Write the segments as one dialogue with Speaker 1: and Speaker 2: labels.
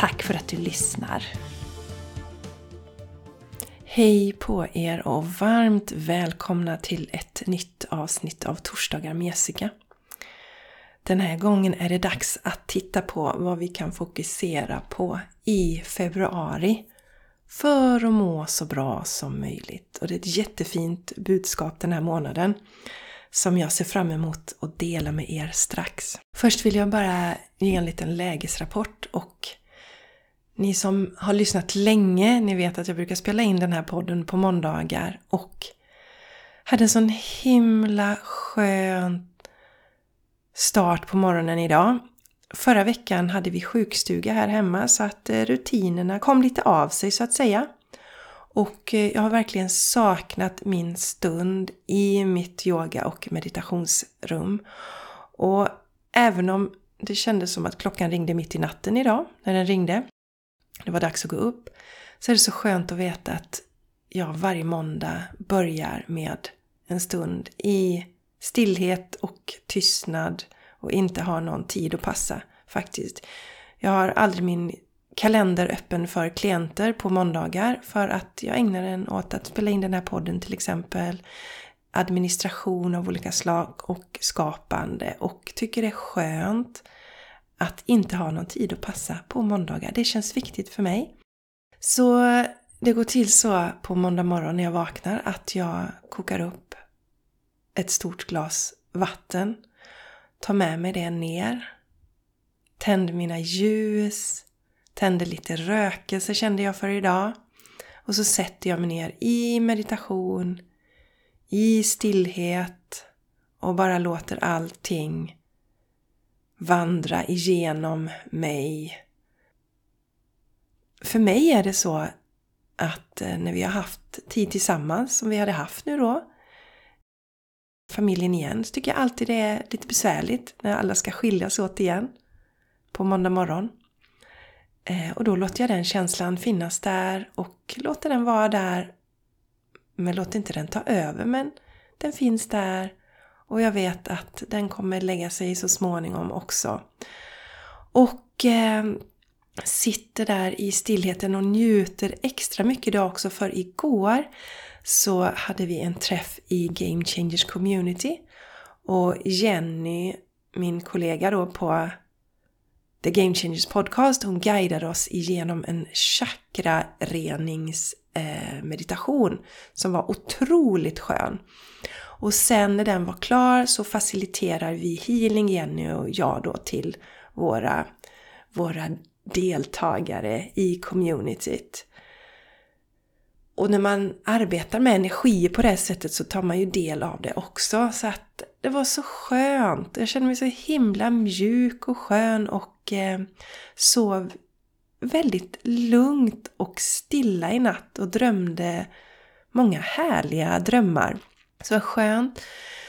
Speaker 1: Tack för att du lyssnar! Hej på er och varmt välkomna till ett nytt avsnitt av Torsdagar med Jessica. Den här gången är det dags att titta på vad vi kan fokusera på i februari för att må så bra som möjligt. Och det är ett jättefint budskap den här månaden som jag ser fram emot att dela med er strax. Först vill jag bara ge en liten lägesrapport och ni som har lyssnat länge, ni vet att jag brukar spela in den här podden på måndagar och hade en sån himla skön start på morgonen idag. Förra veckan hade vi sjukstuga här hemma så att eh, rutinerna kom lite av sig så att säga. Och eh, jag har verkligen saknat min stund i mitt yoga och meditationsrum. Och även om det kändes som att klockan ringde mitt i natten idag, när den ringde, det var dags att gå upp, så är det så skönt att veta att jag varje måndag börjar med en stund i stillhet och tystnad och inte har någon tid att passa faktiskt. Jag har aldrig min kalender öppen för klienter på måndagar för att jag ägnar den åt att spela in den här podden till exempel administration av olika slag och skapande och tycker det är skönt att inte ha någon tid att passa på måndagar. Det känns viktigt för mig. Så det går till så på måndag morgon när jag vaknar att jag kokar upp ett stort glas vatten, tar med mig det ner, tänder mina ljus, tänder lite rökelse kände jag för idag och så sätter jag mig ner i meditation, i stillhet och bara låter allting vandra igenom mig. För mig är det så att eh, när vi har haft tid tillsammans, som vi hade haft nu då, familjen igen, så tycker jag alltid det är lite besvärligt när alla ska skiljas åt igen på måndag morgon. Eh, och då låter jag den känslan finnas där och låter den vara där. Men låter inte den ta över, men den finns där och jag vet att den kommer lägga sig så småningom också. Och eh, sitter där i stillheten och njuter extra mycket idag också för igår så hade vi en träff i Game Changers Community. Och Jenny, min kollega då på The Game Changers Podcast, hon guidade oss igenom en chakra-reningsmeditation eh, som var otroligt skön. Och sen när den var klar så faciliterar vi healing, Jenny och jag då till våra, våra deltagare i communityt. Och när man arbetar med energi på det sättet så tar man ju del av det också. Så att det var så skönt. Jag kände mig så himla mjuk och skön och eh, sov väldigt lugnt och stilla i natt och drömde många härliga drömmar. Så skönt.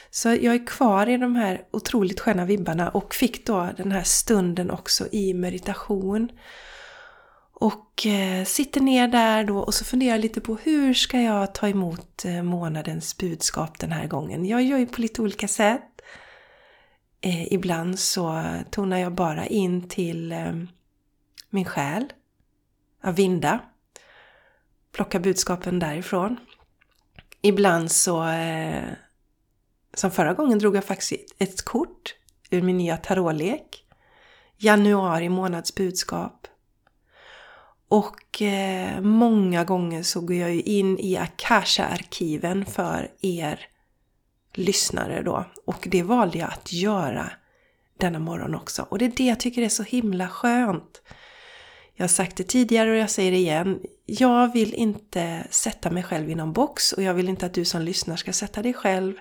Speaker 1: Så jag är kvar i de här otroligt sköna vibbarna och fick då den här stunden också i meditation. Och eh, sitter ner där då och så funderar jag lite på hur ska jag ta emot eh, månadens budskap den här gången. Jag gör ju på lite olika sätt. Eh, ibland så tonar jag bara in till eh, min själ, Avinda. Plockar budskapen därifrån. Ibland så, eh, som förra gången, drog jag faktiskt ett kort ur min nya tarotlek. Januari månads budskap. Och eh, många gånger så går jag ju in i Akasha-arkiven för er lyssnare då. Och det valde jag att göra denna morgon också. Och det är det jag tycker är så himla skönt. Jag har sagt det tidigare och jag säger det igen. Jag vill inte sätta mig själv i någon box och jag vill inte att du som lyssnar ska sätta dig själv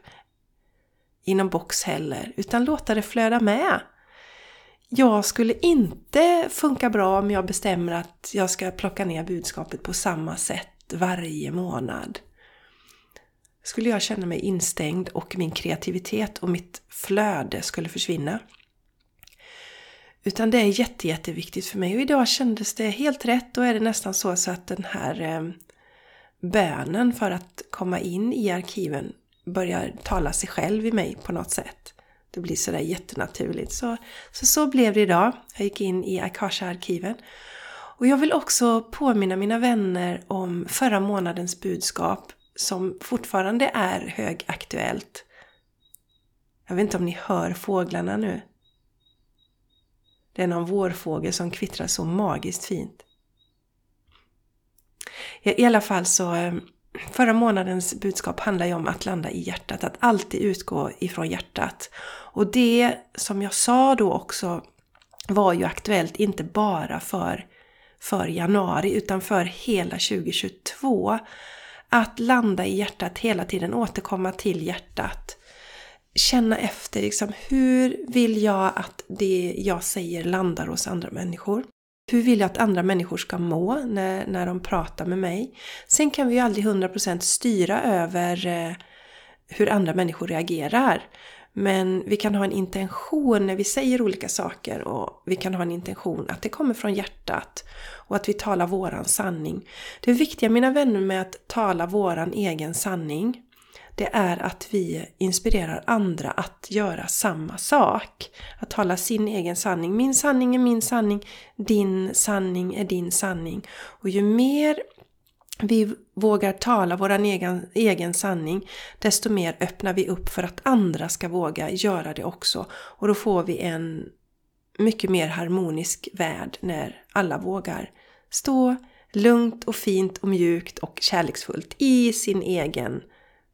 Speaker 1: i någon box heller. Utan låta det flöda med. jag skulle inte funka bra om jag bestämmer att jag ska plocka ner budskapet på samma sätt varje månad. Skulle jag känna mig instängd och min kreativitet och mitt flöde skulle försvinna. Utan det är jätte, jätteviktigt för mig och idag kändes det helt rätt. Då är det nästan så, så att den här eh, bönen för att komma in i arkiven börjar tala sig själv i mig på något sätt. Det blir sådär jättenaturligt. Så, så, så blev det idag. Jag gick in i Akasha-arkiven. Och jag vill också påminna mina vänner om förra månadens budskap som fortfarande är högaktuellt. Jag vet inte om ni hör fåglarna nu. Det är någon vårfågel som kvittrar så magiskt fint. I alla fall så, eh, förra månadens budskap handlar ju om att landa i hjärtat, att alltid utgå ifrån hjärtat. Och det som jag sa då också var ju aktuellt inte bara för, för januari utan för hela 2022. Att landa i hjärtat hela tiden, återkomma till hjärtat. Känna efter liksom, hur vill jag att det jag säger landar hos andra människor? Hur vill jag att andra människor ska må när, när de pratar med mig? Sen kan vi ju aldrig 100% styra över eh, hur andra människor reagerar. Men vi kan ha en intention när vi säger olika saker och vi kan ha en intention att det kommer från hjärtat och att vi talar våran sanning. Det viktiga mina vänner med att tala våran egen sanning det är att vi inspirerar andra att göra samma sak. Att tala sin egen sanning. Min sanning är min sanning, din sanning är din sanning. Och ju mer vi vågar tala vår egen, egen sanning, desto mer öppnar vi upp för att andra ska våga göra det också. Och då får vi en mycket mer harmonisk värld när alla vågar stå lugnt och fint och mjukt och kärleksfullt i sin egen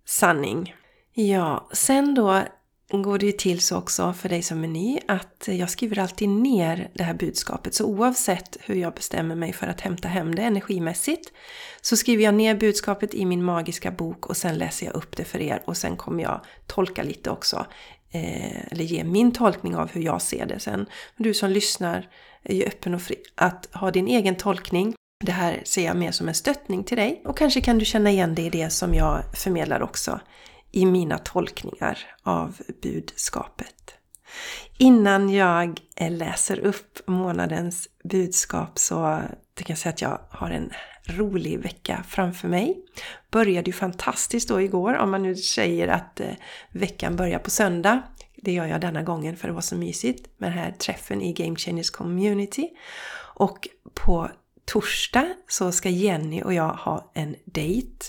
Speaker 1: sanning. Ja, sen då går det ju till så också för dig som är ny att jag skriver alltid ner det här budskapet. Så oavsett hur jag bestämmer mig för att hämta hem det energimässigt så skriver jag ner budskapet i min magiska bok och sen läser jag upp det för er och sen kommer jag tolka lite också. Eh, eller ge min tolkning av hur jag ser det sen. Du som lyssnar är ju öppen och fri att ha din egen tolkning det här ser jag mer som en stöttning till dig och kanske kan du känna igen dig i det som jag förmedlar också i mina tolkningar av budskapet. Innan jag läser upp månadens budskap så kan jag säga att jag har en rolig vecka framför mig. Började ju fantastiskt då igår om man nu säger att eh, veckan börjar på söndag. Det gör jag denna gången för det var så mysigt med den här träffen i Game Changers Community. Och på torsdag så ska Jenny och jag ha en dejt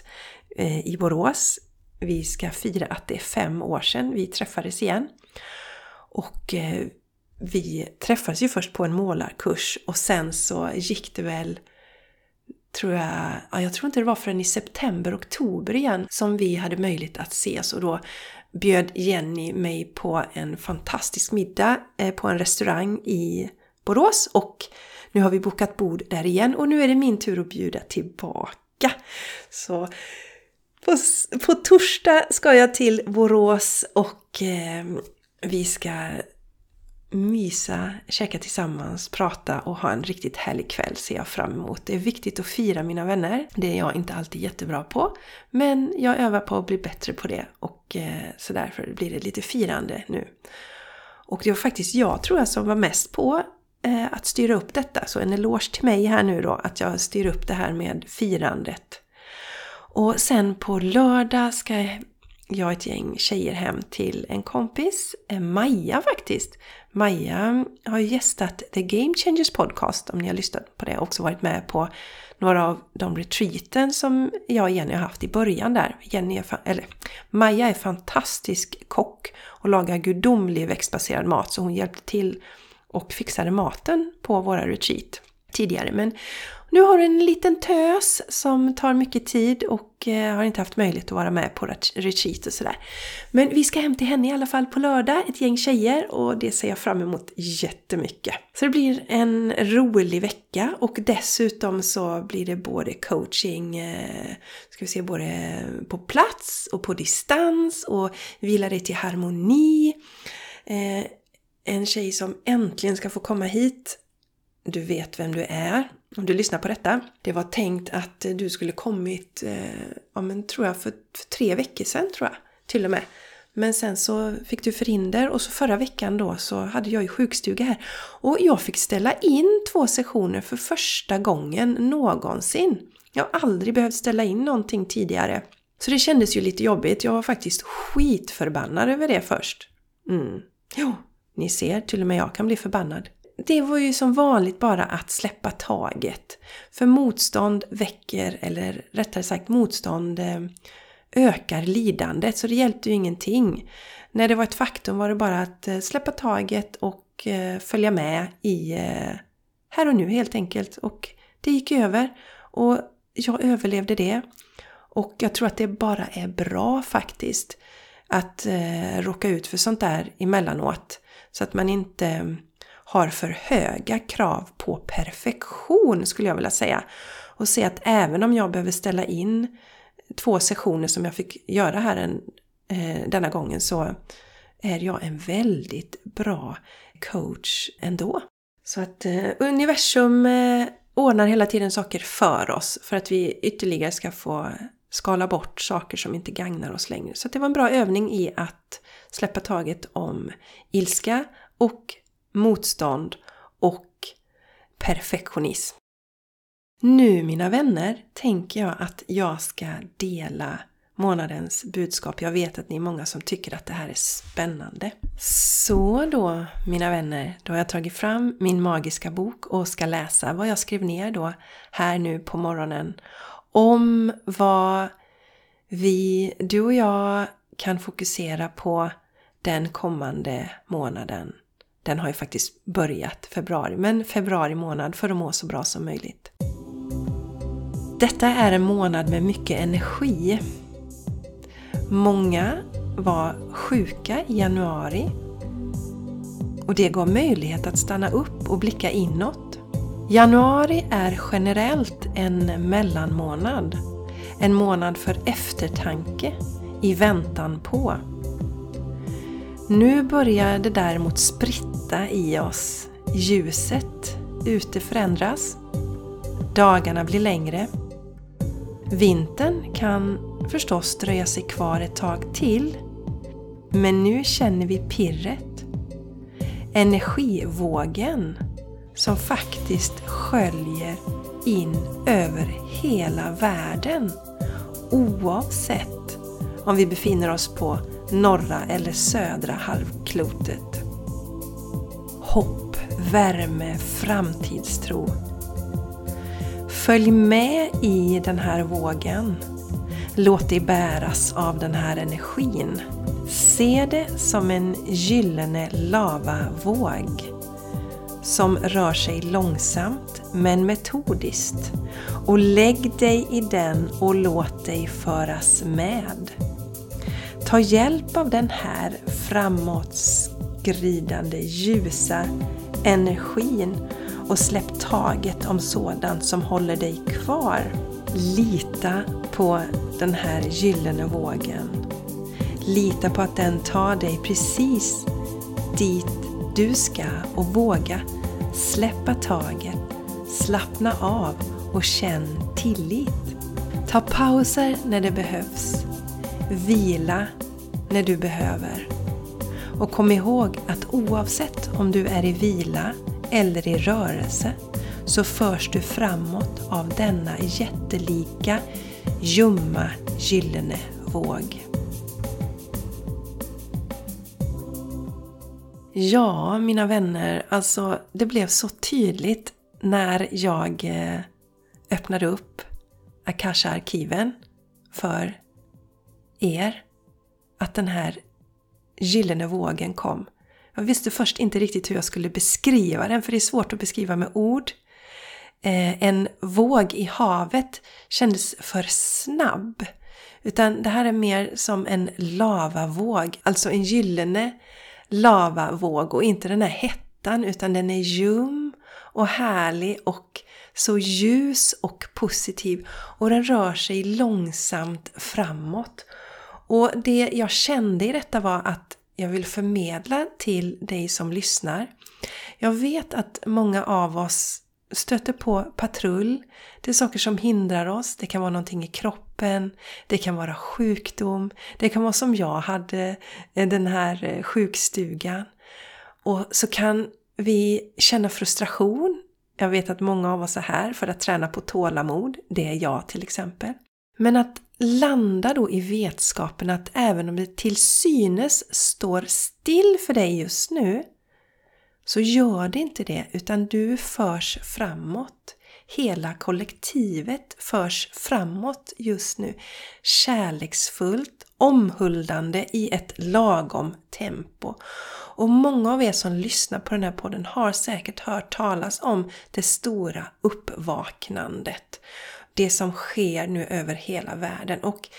Speaker 1: eh, i Borås. Vi ska fira att det är fem år sedan vi träffades igen. Och eh, vi träffades ju först på en målarkurs och sen så gick det väl tror jag, ja, jag tror inte det var förrän i september, oktober igen som vi hade möjlighet att ses och då bjöd Jenny mig på en fantastisk middag eh, på en restaurang i Borås och nu har vi bokat bord där igen och nu är det min tur att bjuda tillbaka. Så på, på torsdag ska jag till Borås och eh, vi ska mysa, käka tillsammans, prata och ha en riktigt härlig kväll ser jag fram emot. Det är viktigt att fira mina vänner. Det är jag inte alltid jättebra på. Men jag övar på att bli bättre på det och eh, så därför blir det lite firande nu. Och det var faktiskt jag tror jag som var mest på Eh, att styra upp detta. Så en eloge till mig här nu då att jag styr upp det här med firandet. Och sen på lördag ska jag och ett gäng tjejer hem till en kompis, eh, Maja faktiskt. Maja har gästat The Game Changers Podcast om ni har lyssnat på det och också varit med på några av de retreaten som jag och Jenny har haft i början där. Jenny är, eller, Maja är fantastisk kock och lagar gudomlig växtbaserad mat så hon hjälpte till och fixade maten på våra retreat tidigare. Men nu har du en liten tös som tar mycket tid och eh, har inte haft möjlighet att vara med på retreat och sådär. Men vi ska hem till henne i alla fall på lördag, ett gäng tjejer och det ser jag fram emot jättemycket. Så det blir en rolig vecka och dessutom så blir det både coaching, eh, ska vi se, både på plats och på distans och vila dig till harmoni. Eh, en tjej som äntligen ska få komma hit. Du vet vem du är om du lyssnar på detta. Det var tänkt att du skulle kommit, eh, ja men tror jag för, för tre veckor sedan tror jag till och med. Men sen så fick du förhinder och så förra veckan då så hade jag ju sjukstuga här. Och jag fick ställa in två sessioner för första gången någonsin. Jag har aldrig behövt ställa in någonting tidigare. Så det kändes ju lite jobbigt. Jag var faktiskt skitförbannad över det först. Mm. Jo, ni ser, till och med jag kan bli förbannad. Det var ju som vanligt bara att släppa taget. För motstånd väcker, eller rättare sagt motstånd eh, ökar lidandet. Så det hjälpte ju ingenting. När det var ett faktum var det bara att eh, släppa taget och eh, följa med i här och nu helt enkelt. Och det gick över. Och jag överlevde det. Och jag tror att det bara är bra faktiskt att eh, råka ut för sånt där emellanåt. Så att man inte har för höga krav på perfektion skulle jag vilja säga. Och se att även om jag behöver ställa in två sessioner som jag fick göra här en, eh, denna gången så är jag en väldigt bra coach ändå. Så att eh, universum eh, ordnar hela tiden saker för oss för att vi ytterligare ska få skala bort saker som inte gagnar oss längre. Så det var en bra övning i att släppa taget om ilska och motstånd och perfektionism. Nu mina vänner tänker jag att jag ska dela månadens budskap. Jag vet att ni är många som tycker att det här är spännande. Så då, mina vänner, då har jag tagit fram min magiska bok och ska läsa vad jag skrev ner då här nu på morgonen om vad vi, du och jag, kan fokusera på den kommande månaden. Den har ju faktiskt börjat februari, men februari månad för att må så bra som möjligt. Detta är en månad med mycket energi. Många var sjuka i januari och det gav möjlighet att stanna upp och blicka inåt. Januari är generellt en mellanmånad. En månad för eftertanke, i väntan på. Nu börjar det däremot spritta i oss. Ljuset ute förändras. Dagarna blir längre. Vintern kan förstås dröja sig kvar ett tag till. Men nu känner vi pirret. Energivågen som faktiskt sköljer in över hela världen. Oavsett om vi befinner oss på norra eller södra halvklotet. Hopp, värme, framtidstro. Följ med i den här vågen. Låt dig bäras av den här energin. Se det som en gyllene lavavåg som rör sig långsamt men metodiskt. Och lägg dig i den och låt dig föras med. Ta hjälp av den här framåtskridande ljusa energin och släpp taget om sådant som håller dig kvar. Lita på den här gyllene vågen. Lita på att den tar dig precis dit du ska och våga släppa taget, slappna av och känn tillit. Ta pauser när det behövs. Vila när du behöver. Och kom ihåg att oavsett om du är i vila eller i rörelse så förs du framåt av denna jättelika, ljumma, gyllene våg. Ja, mina vänner, alltså det blev så tydligt när jag eh, öppnade upp Akasha-arkiven för er att den här gyllene vågen kom. Jag visste först inte riktigt hur jag skulle beskriva den, för det är svårt att beskriva med ord. Eh, en våg i havet kändes för snabb. Utan det här är mer som en lavavåg, alltså en gyllene lavavåg och inte den här hettan utan den är ljum och härlig och så ljus och positiv och den rör sig långsamt framåt. Och det jag kände i detta var att jag vill förmedla till dig som lyssnar. Jag vet att många av oss stöter på patrull. Det är saker som hindrar oss. Det kan vara någonting i kroppen. Det kan vara sjukdom. Det kan vara som jag hade eh, den här eh, sjukstugan. Och så kan vi känna frustration. Jag vet att många av oss är här för att träna på tålamod. Det är jag till exempel. Men att landa då i vetskapen att även om det till synes står still för dig just nu så gör det inte det utan du förs framåt. Hela kollektivet förs framåt just nu. Kärleksfullt, omhuldande i ett lagom tempo. Och många av er som lyssnar på den här podden har säkert hört talas om det stora uppvaknandet. Det som sker nu över hela världen. Och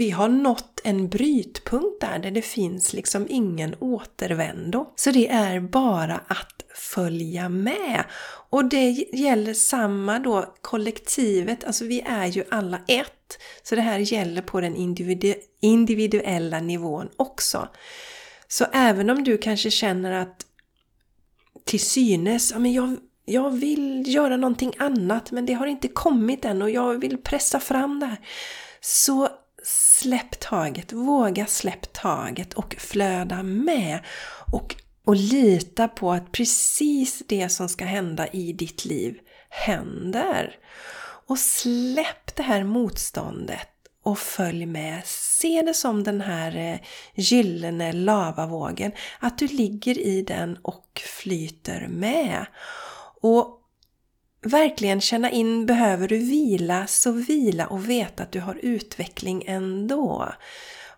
Speaker 1: vi har nått en brytpunkt där, där det finns liksom ingen återvändo. Så det är bara att följa med. Och det gäller samma då kollektivet, alltså vi är ju alla ett. Så det här gäller på den individuella nivån också. Så även om du kanske känner att till synes, ja men jag, jag vill göra någonting annat men det har inte kommit än och jag vill pressa fram det här. Så släpp taget, våga släpp taget och flöda med. Och, och lita på att precis det som ska hända i ditt liv händer. Och släpp det här motståndet och följ med. Se det som den här eh, gyllene lavavågen, att du ligger i den och flyter med. Och verkligen känna in, behöver du vila, så vila och veta att du har utveckling ändå.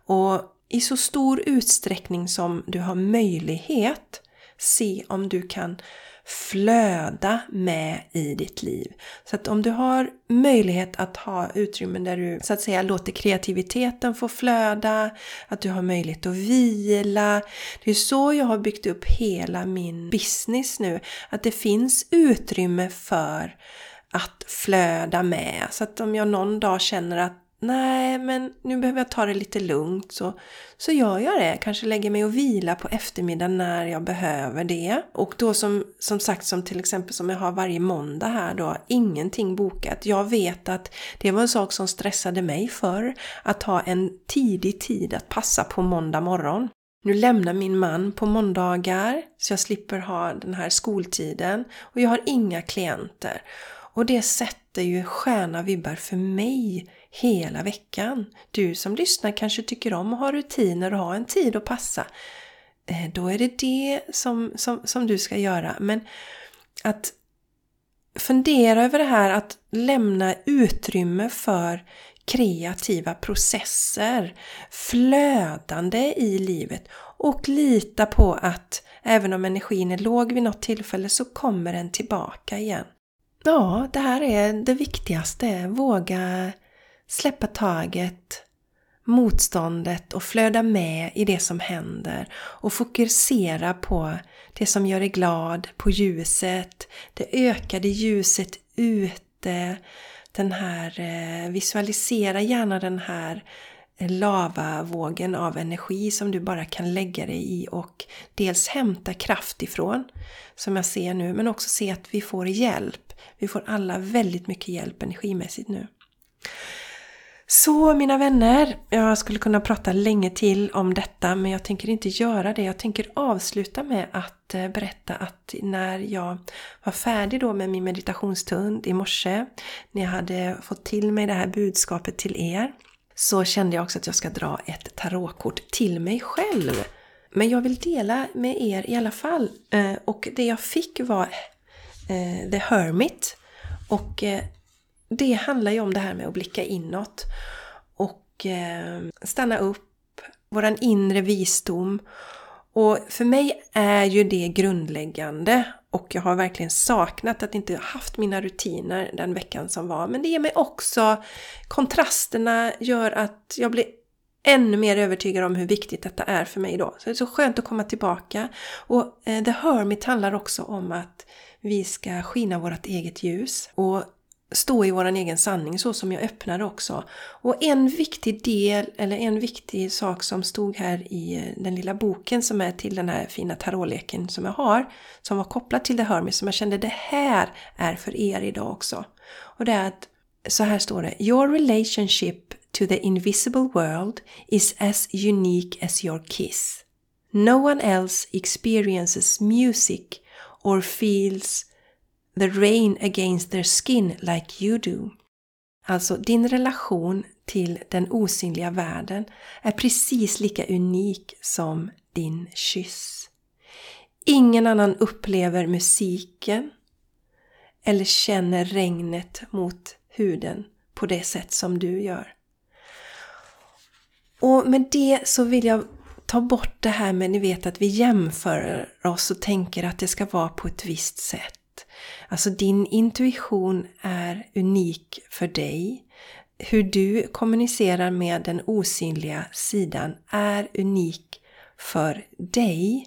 Speaker 1: Och i så stor utsträckning som du har möjlighet, se om du kan flöda med i ditt liv. Så att om du har möjlighet att ha utrymmen där du så att säga låter kreativiteten få flöda, att du har möjlighet att vila. Det är så jag har byggt upp hela min business nu. Att det finns utrymme för att flöda med. Så att om jag någon dag känner att nej, men nu behöver jag ta det lite lugnt så, så gör jag det. Kanske lägger mig och vila på eftermiddagen när jag behöver det. Och då som, som sagt, som till exempel som jag har varje måndag här då, ingenting bokat. Jag vet att det var en sak som stressade mig för att ha en tidig tid att passa på måndag morgon. Nu lämnar min man på måndagar så jag slipper ha den här skoltiden och jag har inga klienter. Och det sätter ju sköna vibbar för mig hela veckan. Du som lyssnar kanske tycker om att ha rutiner och ha en tid att passa. Eh, då är det det som, som, som du ska göra. Men att fundera över det här att lämna utrymme för kreativa processer, flödande i livet och lita på att även om energin är låg vid något tillfälle så kommer den tillbaka igen. Ja, det här är det viktigaste. Våga släppa taget, motståndet och flöda med i det som händer. Och fokusera på det som gör dig glad, på ljuset, det ökade ljuset ute, den här, eh, visualisera gärna den här lavavågen av energi som du bara kan lägga dig i och dels hämta kraft ifrån, som jag ser nu, men också se att vi får hjälp. Vi får alla väldigt mycket hjälp energimässigt nu. Så mina vänner, jag skulle kunna prata länge till om detta men jag tänker inte göra det. Jag tänker avsluta med att eh, berätta att när jag var färdig då med min meditationsstund i morse, när jag hade fått till mig det här budskapet till er, så kände jag också att jag ska dra ett tarotkort till mig själv. Men jag vill dela med er i alla fall. Eh, och det jag fick var eh, The Hermit. Och eh, det handlar ju om det här med att blicka inåt och stanna upp, våran inre visdom. Och för mig är ju det grundläggande och jag har verkligen saknat att inte haft mina rutiner den veckan som var. Men det ger mig också, kontrasterna gör att jag blir ännu mer övertygad om hur viktigt detta är för mig då. Så det är så skönt att komma tillbaka. Och eh, The Hermit handlar också om att vi ska skina vårt eget ljus. Och stå i vår egen sanning så som jag öppnade också. Och en viktig del, eller en viktig sak som stod här i eh, den lilla boken som är till den här fina tarotleken som jag har, som var kopplad till det Hermes, som jag kände det här är för er idag också. Och det är att så här står det. Your relationship to the invisible world is as unique as your kiss. No one else experiences music or feels the rain against their skin like you do. Alltså, din relation till den osynliga världen är precis lika unik som din kyss. Ingen annan upplever musiken eller känner regnet mot huden på det sätt som du gör. Och med det så vill jag ta bort det här med ni vet att vi jämför oss och tänker att det ska vara på ett visst sätt. Alltså din intuition är unik för dig. Hur du kommunicerar med den osynliga sidan är unik för dig.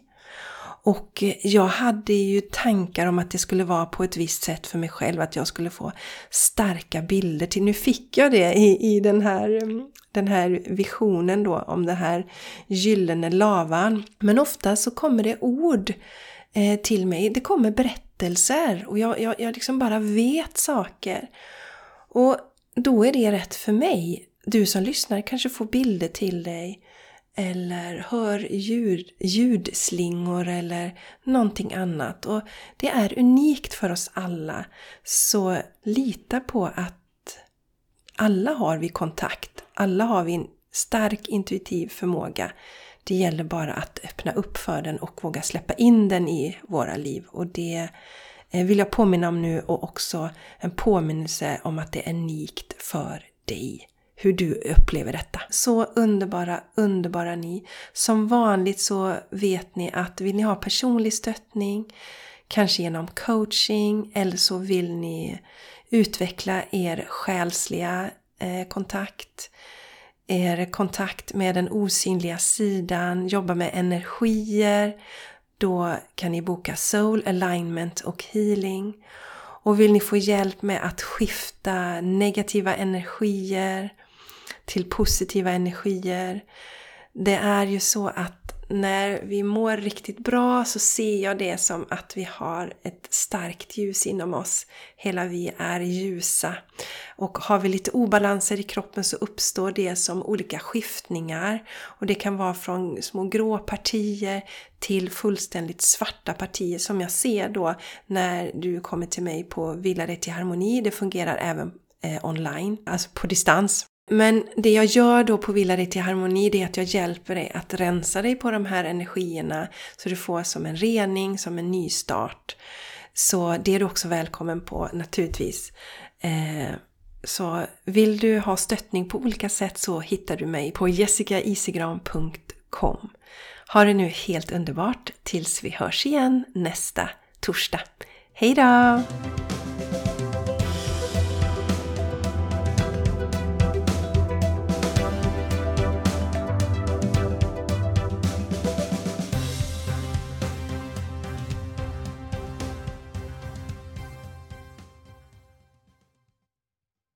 Speaker 1: Och jag hade ju tankar om att det skulle vara på ett visst sätt för mig själv, att jag skulle få starka bilder till. Nu fick jag det i, i den, här, mm, den här visionen då om den här gyllene lavan. Men ofta så kommer det ord eh, till mig. Det kommer berättelser och jag, jag, jag liksom bara vet saker. Och då är det rätt för mig. Du som lyssnar kanske får bilder till dig eller hör ljud, ljudslingor eller någonting annat. Och det är unikt för oss alla. Så lita på att alla har vi kontakt. Alla har vi en stark intuitiv förmåga. Det gäller bara att öppna upp för den och våga släppa in den i våra liv. Och det eh, vill jag påminna om nu och också en påminnelse om att det är unikt för dig hur du upplever detta. Så underbara, underbara ni! Som vanligt så vet ni att vill ni ha personlig stöttning, kanske genom coaching eller så vill ni utveckla er själsliga eh, kontakt, er kontakt med den osynliga sidan, jobba med energier, då kan ni boka Soul Alignment och Healing. Och vill ni få hjälp med att skifta negativa energier till positiva energier. Det är ju så att när vi mår riktigt bra så ser jag det som att vi har ett starkt ljus inom oss. Hela vi är ljusa. Och har vi lite obalanser i kroppen så uppstår det som olika skiftningar. Och det kan vara från små grå partier till fullständigt svarta partier som jag ser då när du kommer till mig på Villa dig till harmoni. Det fungerar även eh, online, alltså på distans. Men det jag gör då på Villa dig till harmoni det är att jag hjälper dig att rensa dig på de här energierna så du får som en rening, som en nystart. Så det är du också välkommen på naturligtvis. Eh, så vill du ha stöttning på olika sätt så hittar du mig på jessicaisigran.com. Ha det nu helt underbart tills vi hörs igen nästa torsdag. Hejdå!